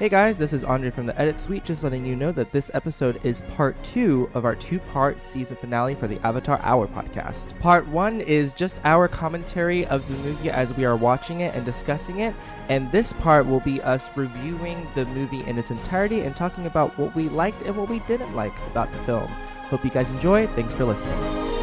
Hey guys, this is Andre from the Edit Suite, just letting you know that this episode is part two of our two part season finale for the Avatar Hour podcast. Part one is just our commentary of the movie as we are watching it and discussing it, and this part will be us reviewing the movie in its entirety and talking about what we liked and what we didn't like about the film. Hope you guys enjoy. Thanks for listening.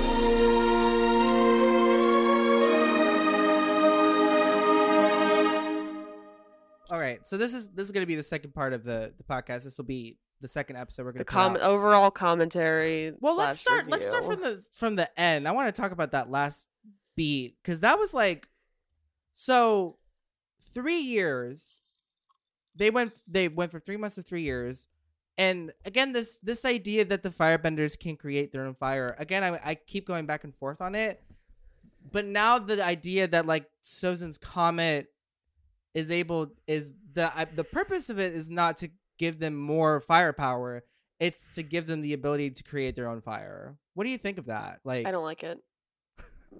Right, so this is this is going to be the second part of the the podcast. This will be the second episode we're going The to com- overall commentary. Well, let's start. Let's start from the from the end. I want to talk about that last beat because that was like, so three years. They went. They went from three months to three years, and again, this this idea that the firebenders can create their own fire. Again, I I keep going back and forth on it, but now the idea that like Sozin's comet is able is the I, the purpose of it is not to give them more firepower it's to give them the ability to create their own fire. What do you think of that? Like, I don't like it.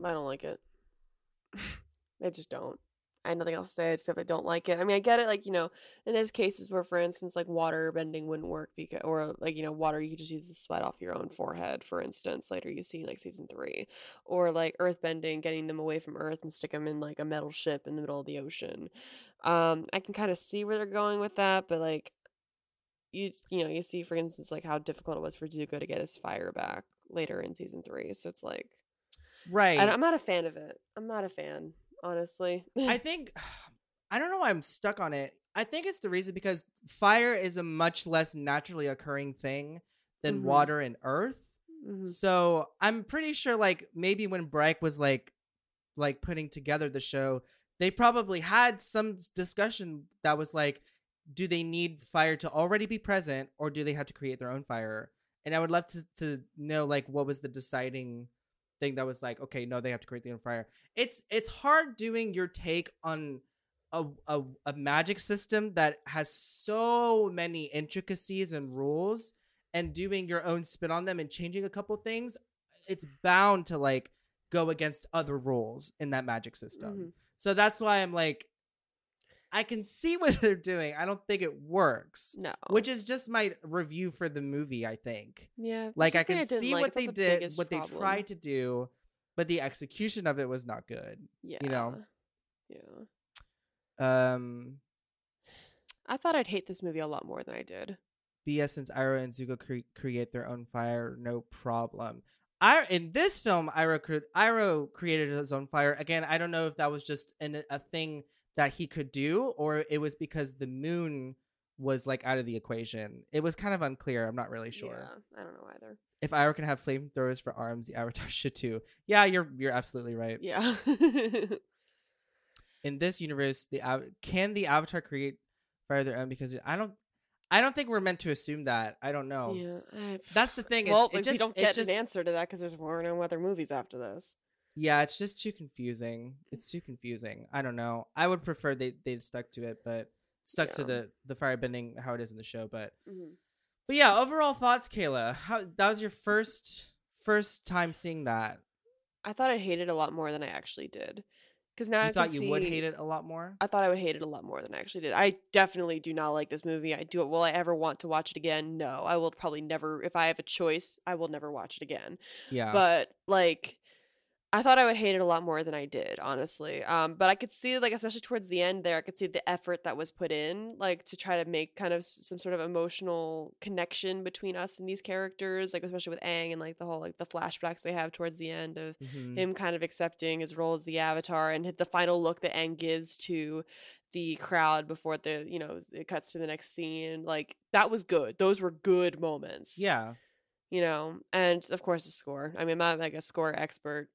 I don't like it. I just don't. I have nothing else to say except I don't like it. I mean, I get it. Like you know, and there's cases where, for instance, like water bending wouldn't work because, or like you know, water you could just use the sweat off your own forehead. For instance, later you see like season three, or like earth bending, getting them away from Earth and stick them in like a metal ship in the middle of the ocean. Um, I can kind of see where they're going with that, but like you you know you see for instance like how difficult it was for Zuko to get his fire back later in season three. So it's like right? and I'm not a fan of it. I'm not a fan, honestly. I think I don't know why I'm stuck on it. I think it's the reason because fire is a much less naturally occurring thing than Mhm. water and earth. Mhm. So I'm pretty sure like maybe when Bryke was like like putting together the show, they probably had some discussion that was like, do they need fire to already be present or do they have to create their own fire? And I would love to to know like what was the deciding thing that was like, okay, no, they have to create the own fire. It's it's hard doing your take on a, a, a magic system that has so many intricacies and rules and doing your own spin on them and changing a couple things it's bound to like go against other rules in that magic system Mhm. so that's why i'm like i can see what they're doing i don't think it works No. which is just my review for the movie i think yeah, like i just the thing can see like. what they the did what they tried to do but the execution of it was not good Yeah. You know. Yeah. um I thought I'd hate this movie a lot more than I did. BS since Iroh and Zuko cre- create their own fire, no problem. I in this film, Iroh, cre- created his own fire. Again, I don't know if that was just an, a thing that he could do, or it was because the moon was like out of the equation. It was kind of unclear. I'm not really sure. Yeah, I don't know either. If Iroh can have flamethrowers for arms, the Avatar should too. Yeah, you're you're absolutely right. Yeah. In this universe, the Av- can the Avatar create fire their own? Because I don't, I don't think we're meant to assume that. I don't know. yeah. I- That's the thing. It's, Well, it we just, don't get just, an answer to that because there's more no other movies after this. Yeah, it's just too confusing. It's too confusing. I don't know. I would prefer they they'd stuck to it, but stuck to Yeah. the the firebending how it is in the show. But Mhm. but yeah, overall thoughts, Kayla. How that was your first first time seeing that? I thought I hated it a lot more than I actually did. Because now You I thought you would hate it a lot more. I thought I would hate it a lot more than I actually did. I definitely do not like this movie. I do. Will I ever want to watch it again? No. I will probably never. If I have a choice, I will never watch it again. Yeah, But like, I thought I would hate it a lot more than I did, honestly. Um, but I could see, like, especially towards the end there, I could see the effort that was put in, like, to try to make kind of s- some sort of emotional connection between us and these characters, like, especially with Aang and like the whole like the flashbacks they have towards the end of Mhm. him kind of accepting his role as the avatar and the final look that Aang gives to the crowd before the you know it cuts to the next scene like that was good those were good moments yeah. you know and of course the score i mean i'm not like a score expert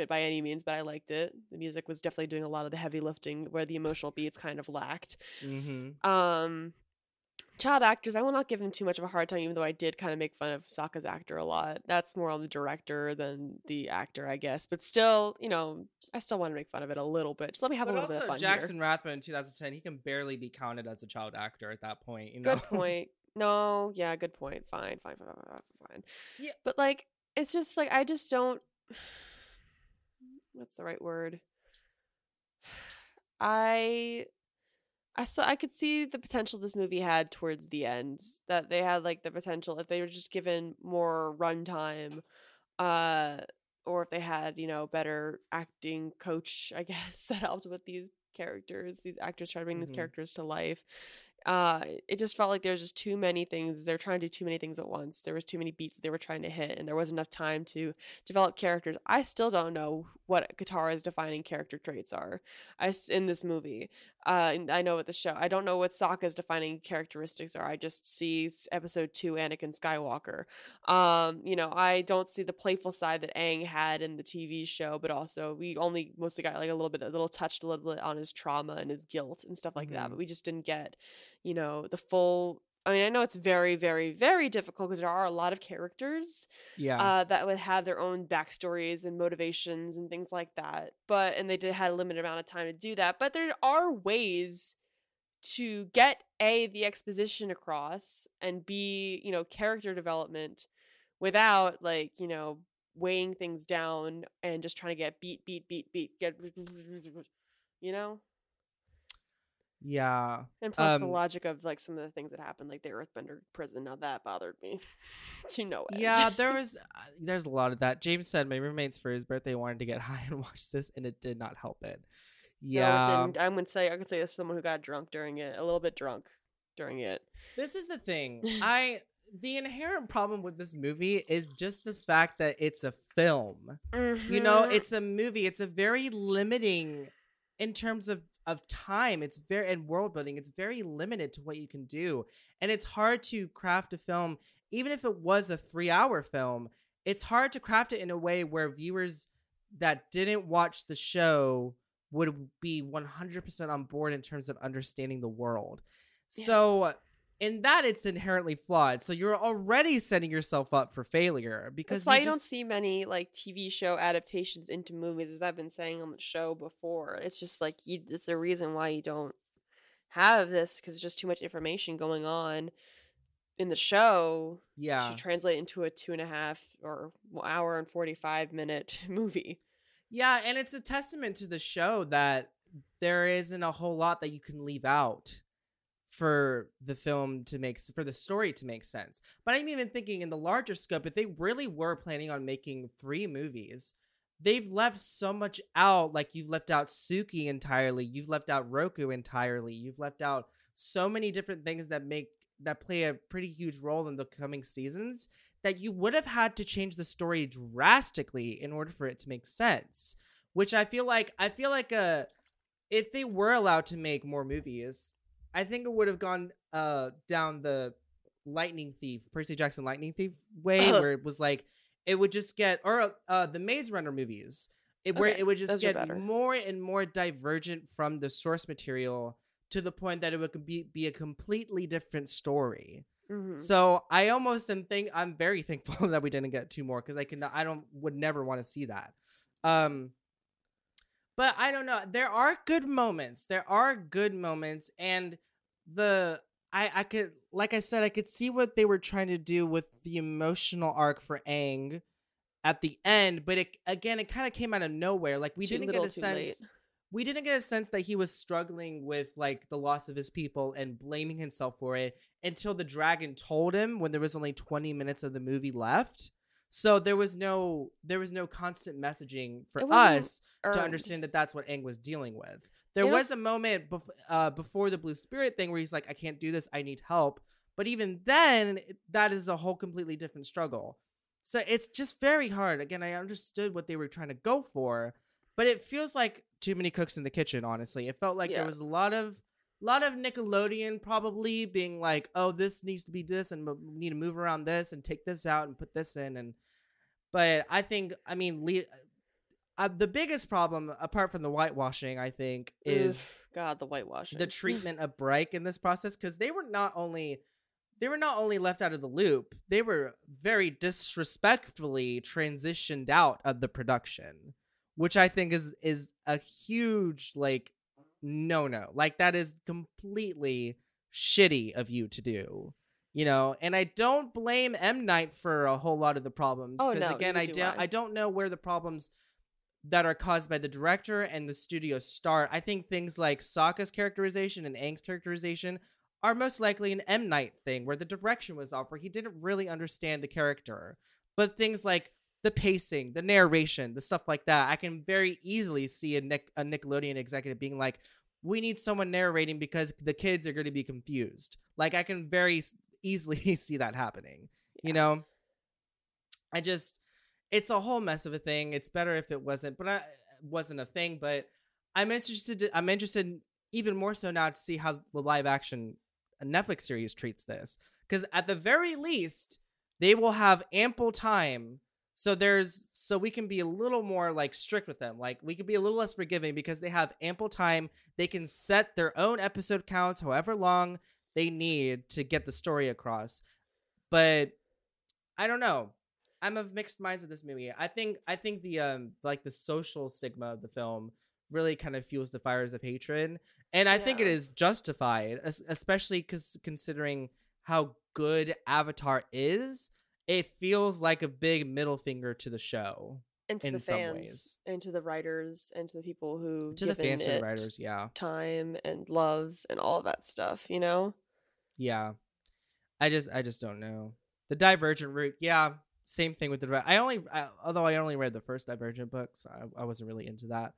uh, by any means but i liked it the music was definitely doing a lot of the heavy lifting where the emotional beats kind of lacked Mm-hmm. um child actors i will not give him too much of a hard time even though i did kind of make fun of Sokka's actor a lot that's more on the director than the actor i guess but still you know i still want to make fun of it a little bit just let me have But a little bit also, of fun Jackson here. Rathbone in 2010, he can barely be counted as a child actor at that point. You know. good point no yeah good point fine fine fine fine, fine, fine. Yeah. but like it's just like i just don't what's the right word i I saw I could see the potential this movie had towards the end. That they had like the potential if they were just given more runtime, uh, or if they had you know better acting coach, I guess that helped with these characters. These actors try to bring these Mhm. characters to life. Uh, it just felt like there's just too many things. They're trying to do too many things at once. There was too many beats they were trying to hit, and there wasn't enough time to develop characters. I still don't know what Katara's defining character traits are. I, in this movie. Uh, and I know what the show. I don't know what Sokka's defining characteristics are. I just see episode two Anakin Skywalker. Um, you know, I don't see the playful side that Aang had in the TV show, but also we only mostly got like a little bit, a little touched a little bit on his trauma and his guilt and stuff like that. Mhm. But we just didn't get, you know, the full. I mean, I know it's very, very, very difficult because there are a lot of characters Yeah. uh, that would have their own backstories and motivations and things like that. But and they did had a limited amount of time to do that. But there are ways to get a the exposition across and b you know character development without like you know weighing things down and just trying to get beat beat beat beat get you know yeah. and plus the Um, logic of like some of the things that happened like the earthbender prison now that bothered me to no end Yeah, there was uh, there's a lot of that. James said my roommates for his birthday wanted to get high and watch this, and it did not help it. Yeah, No, it. I would say I could say as someone who got drunk during it, a little bit drunk during it. this is the thing. I the inherent problem with this movie is just the fact that it's a film. You know, Mhm. it's a movie. It's a very limiting in terms of of time. It's very and world building. It's very limited to what you can do, and it's hard to craft a film. Even if it was a three hour film, it's hard to craft it in a way where viewers that didn't watch the show would be 100% on board in terms of understanding the world. Yeah. So, in that, it's inherently flawed. So, you're already setting yourself up for failure because That's why you you don't see many like TV show adaptations into movies, as I've been saying on the show before. It's just like you, it's the reason why you don't have this because it's just too much information going on in the show Yeah. to translate into a two and a half or hour and forty five minute movie. Yeah, and it's a testament to the show that there isn't a whole lot that you can leave out for the film to make for the story to make sense. But I'm even thinking in the larger scope, if they really were planning on making three movies, they've left so much out. Like you've left out Suki entirely, you've left out Roku entirely, you've left out so many different things that make that play a pretty huge role in the coming seasons that you would have had to change the story drastically in order for it to make sense. Which I feel like I feel like uh if they were allowed to make more movies, I think it would have gone uh down the Lightning Thief, Percy Jackson Lightning Thief way, where it was like it would just get or uh the Maze Runner movies. It where Okay, it would just get more and more divergent from the source material to the point that it would be, be a completely different story. Mhm. So I almost am think I'm very thankful that we didn't get two more because I can I don't would never want to see that. Um but I don't know. There are good moments. There are good moments and the I I could like I said I could see what they were trying to do with the emotional arc for Aang at the end, but it again it kind of came out of nowhere. Like we Too didn't get a sense late. we didn't get a sense that he was struggling with like the loss of his people and blaming himself for it until the dragon told him when there was only 20 minutes of the movie left so there was no there was no constant messaging for us to understand that that's what Aang was dealing with. There was was- a moment bef- uh, before the blue spirit thing where he's like i can't do this. I need help. But even then that is a whole completely different struggle. So it's just very hard. Again i understood what they were trying to go for but it feels like too many cooks in the kitchen honestly. It felt like there was a lot of lot of nickelodeon probably being like oh this needs to be this and we need to move around this and take this out and put this in and but i think i mean Le- uh, the biggest problem apart from the whitewashing i think is God the whitewashing. the treatment of Bryke in this process because they were not only they were not only left out of the loop, they were very disrespectfully transitioned out of the production, which I think is is a huge like no no. Like that is completely shitty of you to do. You know, and I don't blame M Night for a whole lot of the problems Oh, because no, again, I do don't I. I don't know where the problems that are caused by the director and the studio start. I think things like Sokka's characterization and Aang's characterization are most likely an M Night thing where the direction was off, where he didn't really understand the character. But things like the pacing, the narration, the stuff like that, I can very easily see a Nick a Nickelodeon executive being like, "We need someone narrating because the kids are going to be confused." Like I can very easily see that happening. You know, I just it's a whole mess of a thing. It's better if it wasn't, but I wasn't a thing. But I'm interested. To, I'm interested even more so now to see how the live action Netflix series treats this, because at the very least they will have ample time. So there's so we can be a little more like strict with them. Like we can be a little less forgiving because they have ample time. They can set their own episode counts however long they need to get the story across. But I don't know. I'm of mixed minds with this movie. I think I think the um like the social stigma of the film really kind of fuels the fires of hatred, and I think it is justified, especially because considering how good Avatar is. It feels like a big middle finger to the show, and to in the some fans, ways. and to the writers, and to the people who to the fans and it writers. Yeah, time and love and all of that stuff. You know, yeah. I just I just don't know the Divergent route. Yeah, same thing with the. I only I, although I only read the first Divergent books so I, I wasn't really into that.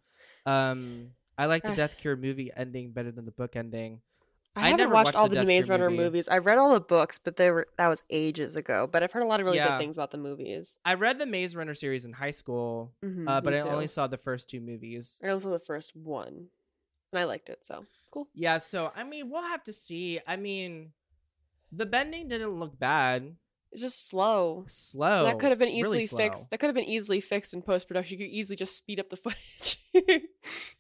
Um, I like the. Death Cure movie ending better than the book ending. I, I haven't never watched watched all the the, Maze Runner movie. movies. I've read all the books, but they were that was ages ago. But I've heard a lot of really Yeah. good things about the movies. I read the Maze Runner series in high school, Mhm, uh, but I only saw the first two movies. I only saw the first one, and I liked it. So cool. Yeah, so I mean, we'll have to see. I mean, the bending didn't look bad. It's just slow. Slow. that could have been easily slow. fixed. That could have been easily fixed in post production. You could easily just speed up the footage.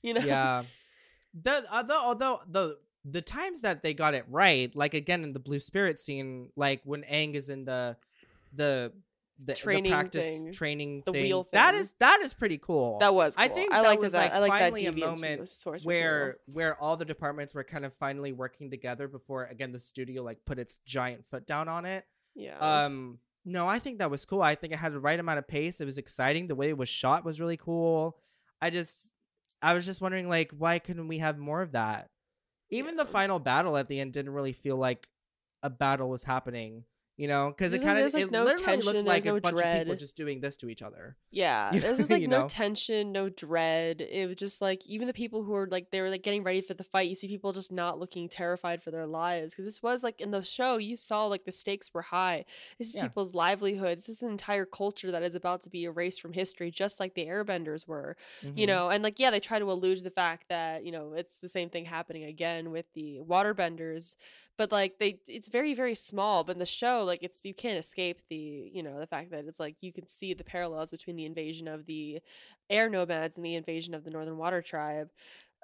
you know. yeah. The although although the the times that they got it right, like again in the Blue Spirit scene, like when Aang is in the the the, Training the practice thing. training The thing, wheel that thing. is that is pretty cool. That was. Cool. I think I that was, that. like, I like that finally a moment source where material. where all the departments were kind of finally working together before again the studio like put its giant foot down on it. Yeah. Um, no, I think that was cool. I think it had the right amount of pace. It was exciting. The way it was shot was really cool. I just, I was just wondering, like, why couldn't we have more of that? Even the final battle at the end didn't really feel like a battle was happening. You know, because it kind of like, it no literally tension, looked like no a bunch of people dread. just doing this to each other. Yeah, You- there's just like you no know? tension, no dread. It was just like even the people who were like they were like getting ready for the fight. You see people just not looking terrified for their lives because this was like in the show you saw like the stakes were high. This is Yeah. people's livelihoods. This is an entire culture that is about to be erased from history, just like the Airbenders were. You Mhm. know, and like yeah, they try to allude to the fact that you know it's the same thing happening again with the Waterbenders, but like they it's very very small. But in the show, like it's you can't escape the you know the fact that it's like you can see the parallels between the invasion of the air nomads and the invasion of the Northern Water Tribe.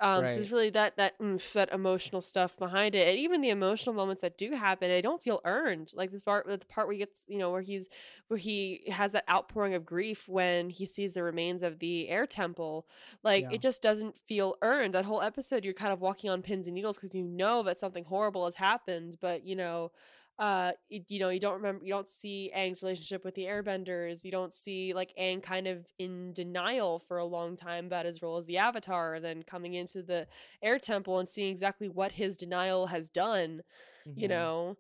Um, So Right. there's really that that oomph, that emotional stuff behind it, and even the emotional moments that do happen, they don't feel earned. Like this part, the part where he gets, you know, where he's where he has that outpouring of grief when he sees the remains of the air temple. Like Yeah. it just doesn't feel earned. That whole episode, you're kind of walking on pins and needles because you know that something horrible has happened, but you know uh you know you don't remember you don't see Aang's relationship with the airbenders you don't see like Aang kind of in denial for a long time about his role as the avatar then coming into the air temple and seeing exactly what his denial has done you Mhm. know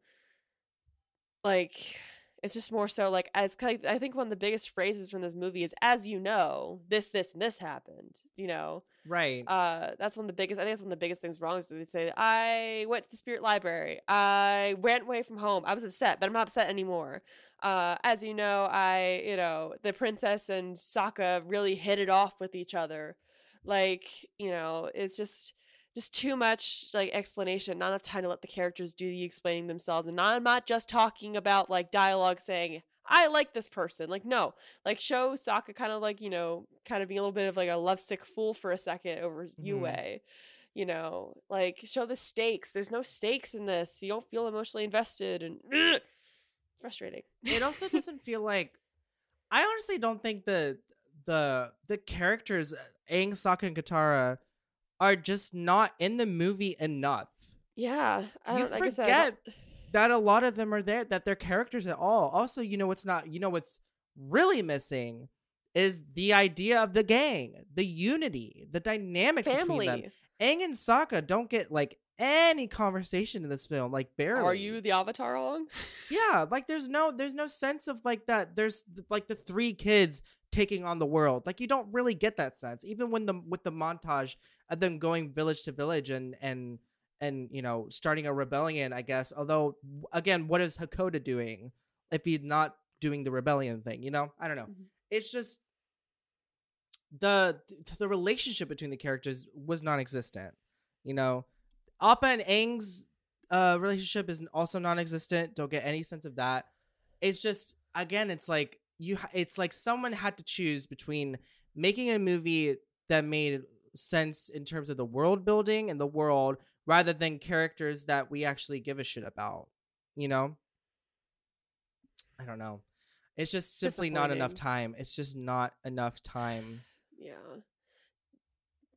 like it's just more so like it's kind of, i think one of the biggest phrases from this movie is as you know this this and this happened you know? Right. uh that's one of the biggest i think that's one of the biggest things wrong is that they say i went to the spirit library. I went away from home. I was upset but i'm not upset anymore. Uh as you know i you know the princess and Sokka really hit it off with each other. Like you know it's just just too much like explanation not enough time to let the characters do the explaining themselves and not, i'm not just talking about like dialogue saying i like this person like no like show Sokka kind of like you know kind of being a little bit of like a lovesick fool for a second over Mhm. Yue you know like show the stakes there's no stakes in this you don't feel emotionally invested and frustrating it also doesn't feel like I honestly don't think the the the characters Aang, Sokka, and Katara are just not in the movie enough. yeah I You don't, like I forget That a lot of them are there, that they're characters at all. Also, you know what's not you know what's really missing is the idea of the gang, the unity, the dynamics between them. Family. Aang and Sokka don't get like any conversation in this film, like barely. Are you the Avatar along? Yeah, like there's no there's no sense of like that. There's like the three kids taking on the world. Like you don't really get that sense, even when the with the montage of them going village to village and and and you know starting a rebellion. I guess. Although again, what is Hakoda doing if he's not doing the rebellion thing? You know, I don't know. Mhm. It's just the the relationship between the characters was non-existent. You know, Appa and Aang's uh, relationship is also non-existent. Don't get any sense of that. It's just again, it's like you. It's like someone had to choose between making a movie that made sense in terms of the world building and the world, rather than characters that we actually give a shit about. You know, I don't know. It's just simply not enough time. It's just not enough time. Yeah.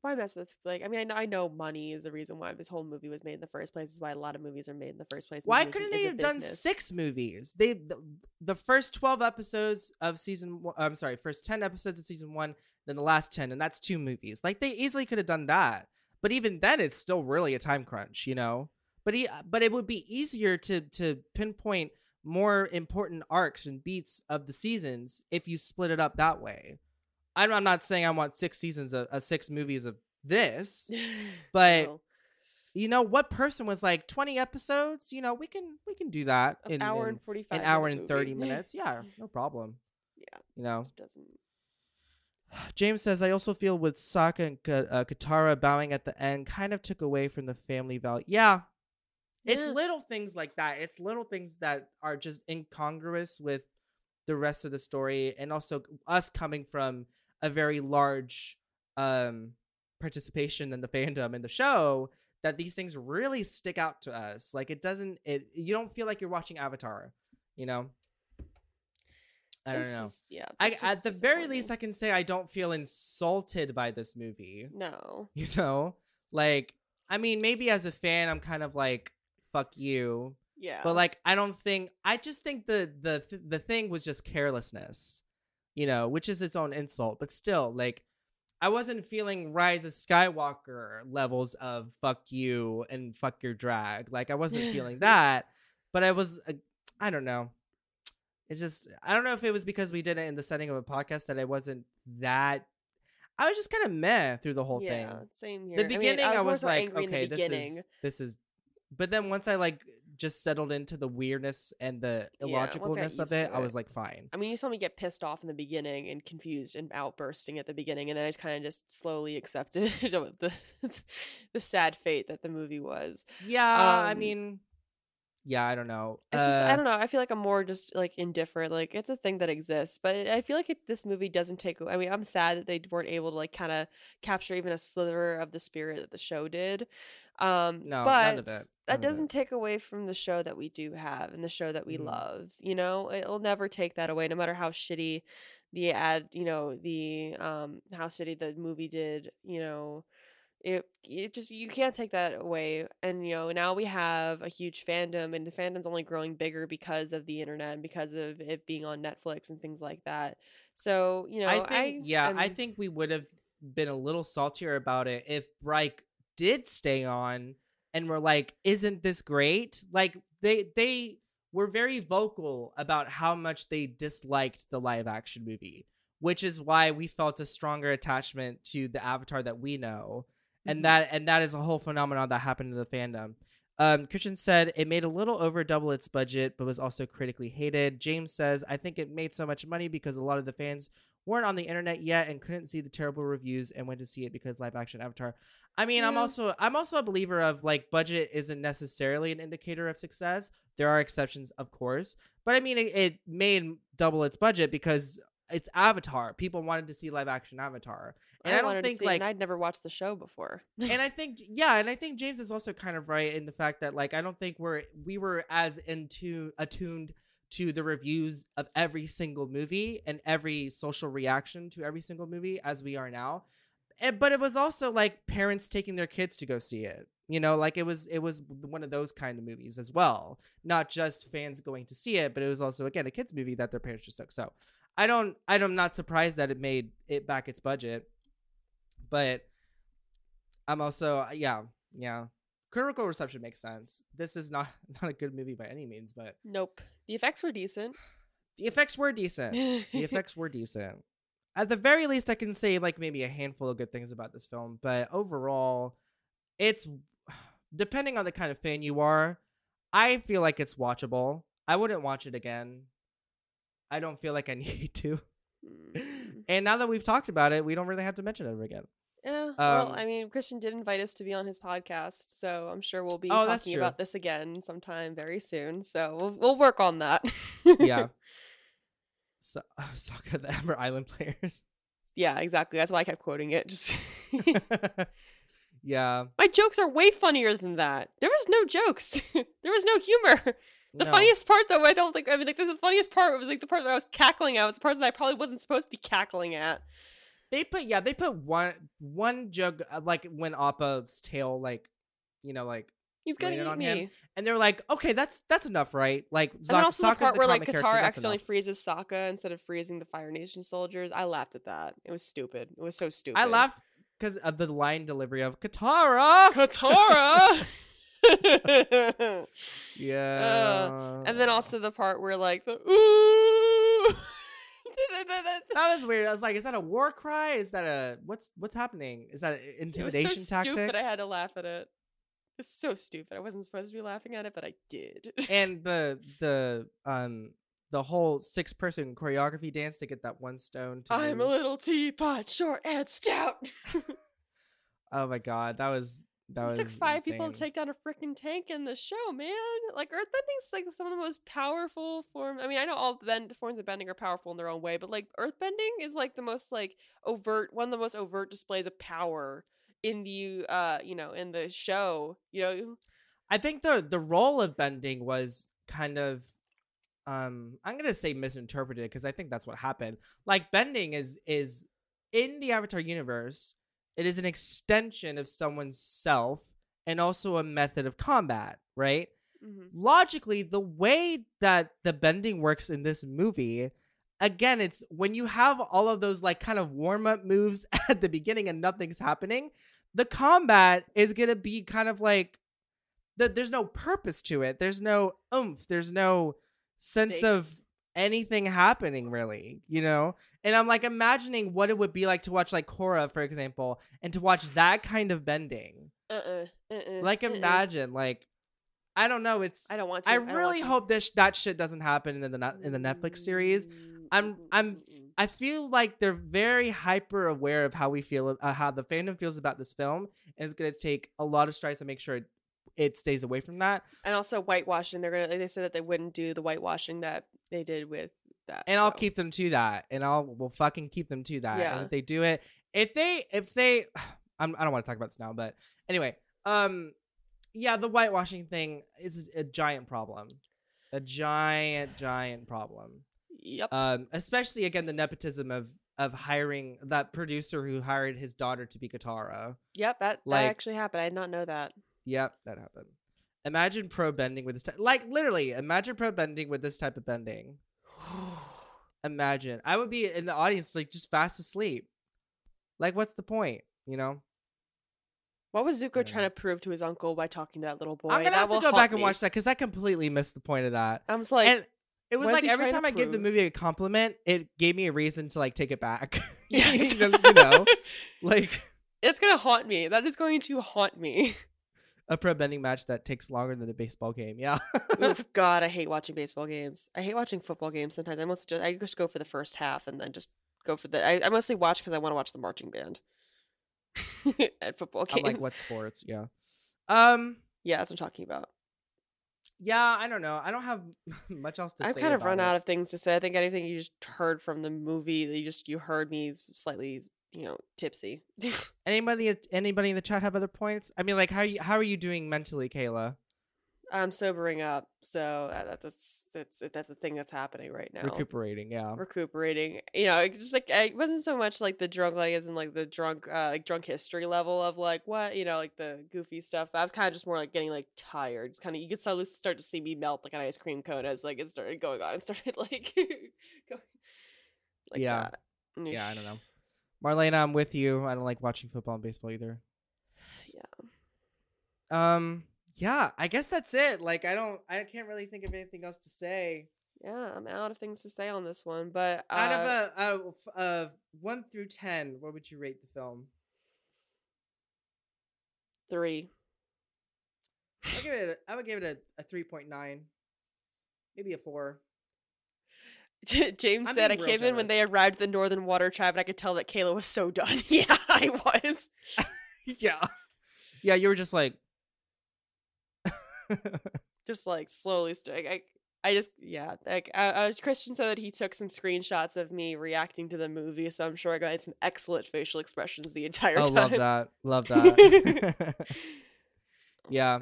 Why mess with like? I mean, I know, I know money is the reason why this whole movie was made in the first place. Is why a lot of movies are made in the first place. Why couldn't they have done six movies? They the, the first twelve episodes of season. One, I'm sorry, first ten episodes of season one, then the last ten, and that's two movies. Like they easily could have done that, but even then, it's still really a time crunch, you know. But he, uh, but it would be easier to to pinpoint more important arcs and beats of the seasons if you split it up that way. I'm, I'm not saying I want six seasons of, of six movies of this, but No. you know what person was like 20 episodes you know we can we can do that An in hour in and forty five. an hour and 30 minutes yeah no problem Yeah. you know It doesn't. james says i also feel with Sokka and uh, katara bowing at the end kind of took away from the family value yeah it's little things like that it's little things that are just incongruous with the rest of the story and also us coming from a very large um participation in the fandom in the show that these things really stick out to us like it doesn't it you don't feel like you're watching avatar you know i don't It's know just- yeah. I, at the very least i can say i don't feel insulted by this movie No. you know like i mean maybe as a fan i'm kind of like fuck you Yeah. but like i don't think i just think the the the thing was just carelessness you know which is its own insult but still like i wasn't feeling rise of skywalker levels of fuck you and fuck your drag like i wasn't feeling that but i was uh, i don't know. It's just i don't know if it was because we did it in the setting of a podcast that i wasn't that i was just kind of meh through the whole yeah, thing. Same here. the I mean, beginning I was, like, angry in the okay, this is this is, but then once I like just settled into the weirdness and the Yeah, I illogicalness of used it, I was like, fine. I mean, you saw me get pissed off in the beginning and confused and outbursting at the beginning, and then I just kind of just slowly accepted the the sad fate that the movie was. Yeah, I Um, mean, yeah, I don't know. It's just Uh, I don't know. I feel like I'm more just like indifferent. Like it's a thing that exists, but I feel like it, this movie doesn't take. I mean, I'm sad that they weren't able to like kind of capture even a sliver of the spirit that the show did. Um, No, but none of it. None that doesn't it. take away from the show that we do have and the show that we Mhm. love. You know, it'll never take that away, no matter how shitty the ad. You know, the um how shitty the movie did. You know, it it just you can't take that away and you know now we have a huge fandom and the fandom's only growing bigger because of the internet and because of it being on netflix and things like that so you know I think, yeah, I am- think we would have been a little saltier about it if Bryke did stay on and were like, "Isn't this great?" Like they they were very vocal about how much they disliked the live action movie, which is why we felt a stronger attachment to the Avatar that we know, Mhm. and that and that is a whole phenomenon that happened in the fandom. Um, Christian said it made a little over double its budget, but was also critically hated. James says, I think it made so much money because a lot of the fans weren't on the internet yet and couldn't see the terrible reviews and went to see it because live action Avatar. I mean, I'm also I'm also a believer of like budget isn't necessarily an indicator of success. There are exceptions, of course, but I mean, it, it made double its budget because it's Avatar. People wanted to see live action Avatar, and I, don't wanted to think see like I'd never watched the show before. and I think yeah, and I think James is also kind of right in the fact that like I don't think we're we were as into attuned to the reviews of every single movie and every social reaction to every single movie as we are now. And, but it was also like parents taking their kids to go see it. You know, like it was it was one of those kind of movies as well. Not just fans going to see it, but it was also again a kids movie that their parents just took. So I don't. I'm not surprised that it made it back its budget, but I'm also uh, yeah yeah. Critical reception makes sense. This is not not a good movie by any means, but Nope. The effects were decent. the effects were decent. the effects were decent. At the very least, I can say like maybe a handful of good things about this film, but overall, it's depending on the kind of fan you are. I feel like it's watchable. I wouldn't watch it again. I don't feel like I need to. Mm. And now that we've talked about it, we don't really have to mention it ever again. Yeah. well, Um, I mean, Christian did invite us to be on his podcast, so I'm sure we'll be Oh, talking about this again sometime very soon. So we'll we'll work on that. Yeah. so, Sokka the Ember Island players. yeah, exactly. That's why I kept quoting it. Just yeah. my jokes are way funnier than that. There was no jokes. there was no humor. The no. funniest part, though, I don't think. I mean, like the funniest part was like the part that I was cackling at was the part that I probably wasn't supposed to be cackling at. They put yeah, they put one one jug uh, like when Appa's tail like, you know, like, He's gonna eat on me. him. and they're like, okay, that's that's enough, right? Like, And also Sokka's the part where like Katara accidentally enough. freezes Sokka instead of freezing the Fire Nation soldiers. I laughed at that. It was stupid. It was so stupid. I laughed because of the line delivery of Katara. Katara. yeah, and then also the part where like the ooh. that was weird. I was like, is that a war cry? Is that a what's what's happening? Is that an it was intimidation so tactic? stupid. I had to laugh at it. It's so stupid. I wasn't supposed to be laughing at it, but I did. and the the um the whole six person choreography dance to get that one stone. To I'm a little teapot, short and stout. Oh my god, that was that it took five people to take down a freaking tank in the show, man. Like earthbending's like some of the most powerful form. I mean, I know all bend forms of bending are powerful in their own way, but like earthbending is like the most like overt, one of the most overt displays of power in the uh, you know, in the show. You know, I think the the role of bending was kind of um I'm gonna say misinterpreted because I think that's what happened. Like bending is is in the Avatar universe, it is an extension of someone's self and also a method of combat, right? Mhm. logically the way that the bending works in this movie again it's when you have all of those like kind of warm-up moves at the beginning and nothing's happening the combat is gonna be kind of like the, there's no purpose to it there's no oomph there's no sense of Stakes. Anything happening really you know and i'm like imagining what it would be like to watch like Korra for example and to watch that kind of bending uh-uh, uh-uh, like uh-uh. imagine like i don't know it's I don't want to. I really hope this that shit doesn't happen in the in the Netflix series. I'm- I'm- I feel like they're very hyper aware of how we feel, uh, how the fandom feels about this film, and it's gonna take a lot of strides to make sure it, it stays away from that. and also whitewashing. They're gonna. They said that they wouldn't do the whitewashing that they did with that. And I'll so. keep them to that, and I'll will fucking keep them to that. Yeah. And if they do it, if they if they, I'm, I don't want to talk about this now, but anyway, um, yeah, the whitewashing thing is a giant problem, a giant giant problem. Yep. um, especially again the nepotism of of hiring that producer who hired his daughter to be Katara. yep. That like- that actually happened. I did not know that. Yep, that happened. Imagine pro bending with this type, like literally. Imagine pro bending with this type of bending. Imagine, I would be in the audience like just fast asleep. Like, what's the point? You know, What was Zuko Yeah. trying to prove to his uncle by talking to that little boy? I'm gonna That have to go back and watch that because I completely missed the point of that. I was like, and it was like every time I give the movie a compliment, it gave me a reason to like take it back. yeah, you know, like. it's gonna haunt me. That is going to haunt me. a pro bending match that takes longer than a baseball game. Yeah. Oof, God, I hate watching baseball games. I hate watching football games. Sometimes I mostly just I just go for the first half and then just go for the. I, I mostly watch because I want to watch the marching band at football I'm games. like what sports? Yeah. Um. Yeah, that's what I'm talking about. Yeah. I don't know. I don't have much else to say. I've kind of run about out of things to say. I think anything you just heard from the movie, that you just you heard me slightly, you know, tipsy. Anybody? Anybody in the chat have other points? I mean, like, how you how are you doing mentally, Kayla? I'm sobering up, so uh, that- that's that's that's a thing that's happening right now. Recuperating. Yeah. recuperating. You know, it just like it wasn't so much like the drunk, like as in like the drunk, uh, like drunk history level of like what you know, like the goofy stuff. I was kind of just more like getting like tired. Just kind of you could start start to see me melt like an ice cream cone as like it started going on. It started like going. like Yeah. that. Yeah, I don't know. Marlena, I'm with you. I don't like watching football and baseball either. Yeah. Um. Yeah, I guess that's it. Like, I don't. I can't really think of anything else to say. Yeah, I'm out of things to say on this one, but uh, Out of a, a f- of one through ten, what would you rate the film? three. I give it. A, I would give it a, a three point nine, maybe a four. James I'm said I came in when they arrived at the Northern Water Tribe, and I could tell that Kayla was so done. yeah, I was. yeah, yeah. You were just like, just like slowly st- I, I just yeah like I, I Christian said that he took some screenshots of me reacting to the movie so I'm sure I got some excellent facial expressions the entire oh, time. love that, love that. Oh, yeah,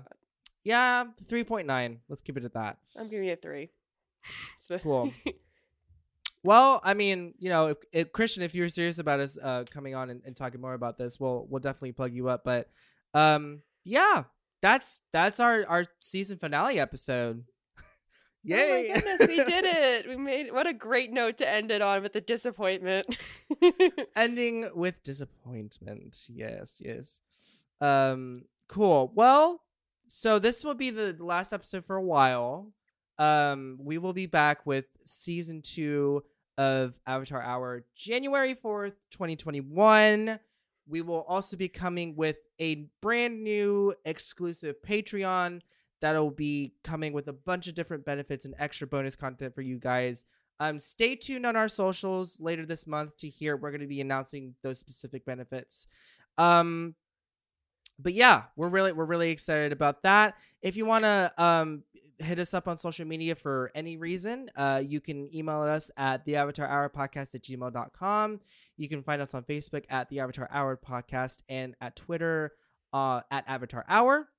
yeah. Three point nine. Let's keep it at that. I'm giving it a three. Cool. Well, I mean, you know, if, if Christian, if you're serious about us uh, coming on and, and talking more about this, we'll we'll definitely plug you up. But um, yeah, that's that's our our season finale episode. Yay! Oh my goodness, we did it. We made what a great note to end it on with the disappointment. Ending with disappointment. Yes, yes. Um, cool. Well, so this will be the last episode for a while. Um, we will be back with season two of Avatar Hour, January fourth, twenty twenty one. We will also be coming with a brand new exclusive Patreon that'll be coming with a bunch of different benefits and extra bonus content for you guys. Um, stay tuned on our socials later this month to hear we're going to be announcing those specific benefits. Um, but yeah, we're really we're really excited about that. If you want to um hit us up on social media for any reason, uh, you can email us at the Avatar Hour Podcast at gmail.com. You can find us on Facebook at the Avatar Hour Podcast and at Twitter uh, at Avatar Hour.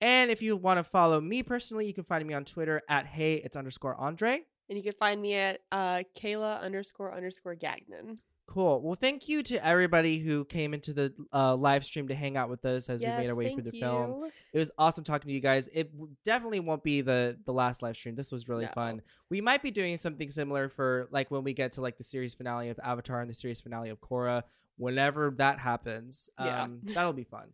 And if you want to follow me personally, you can find me on Twitter at hey it's underscore Andre. and you can find me at uh, Kayla underscore underscore Gagnon. Cool. Well, thank you to everybody who came into the uh, live stream to hang out with us as we made our way through the film. It was awesome talking to you guys. It definitely won't be the the last live stream. This was really No. fun. We might be doing something similar for like when we get to like the series finale of Avatar and the series finale of Korra. Whenever that happens, Yeah. um, that'll be fun.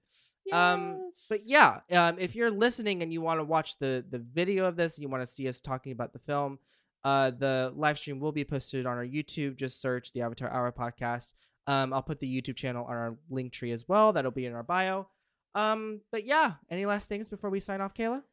Um, But yeah, um, if you're listening and you want to watch the the video of this, and you want to see us talking about the film, uh, the live stream will be posted on our YouTube. Just search the Avatar Hour podcast. Um, I'll put the YouTube channel on our link tree as well. That'll be in our bio. Um, but yeah, any last things before we sign off, Kayla?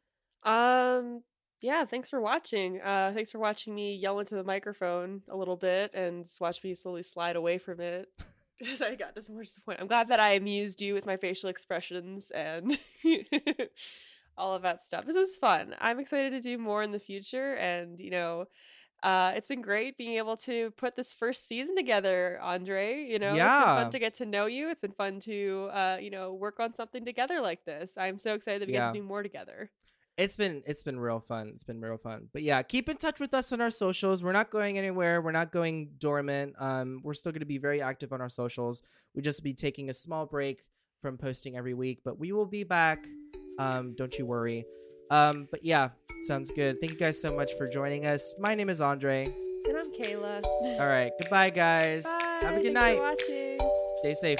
Um yeah, thanks for watching. Uh thanks for watching me yell into the microphone a little bit and watch me slowly slide away from it. Because I got disappointed. I'm glad that I amused you with my facial expressions and all of that stuff. This was fun. I'm excited to do more in the future and you know uh, it's been great being able to put this first season together, Andre. You know, it's been Yeah. fun to get to know you. It's been fun to, uh, you know, work on something together like this. I'm so excited that we get to do more together. It's been it's been real fun. It's been real fun. But yeah, keep in touch with us on our socials. We're not going anywhere. We're not going dormant. Um, we're still going to be very active on our socials. We just be taking a small break from posting every week, but we will be back. Um, don't you worry. Um, but yeah, sounds good. Thank you guys so much for joining us. My name is Andre. And I'm Kayla. All right, goodbye, guys. Bye. Have a good Thanks night. For watching. Stay safe.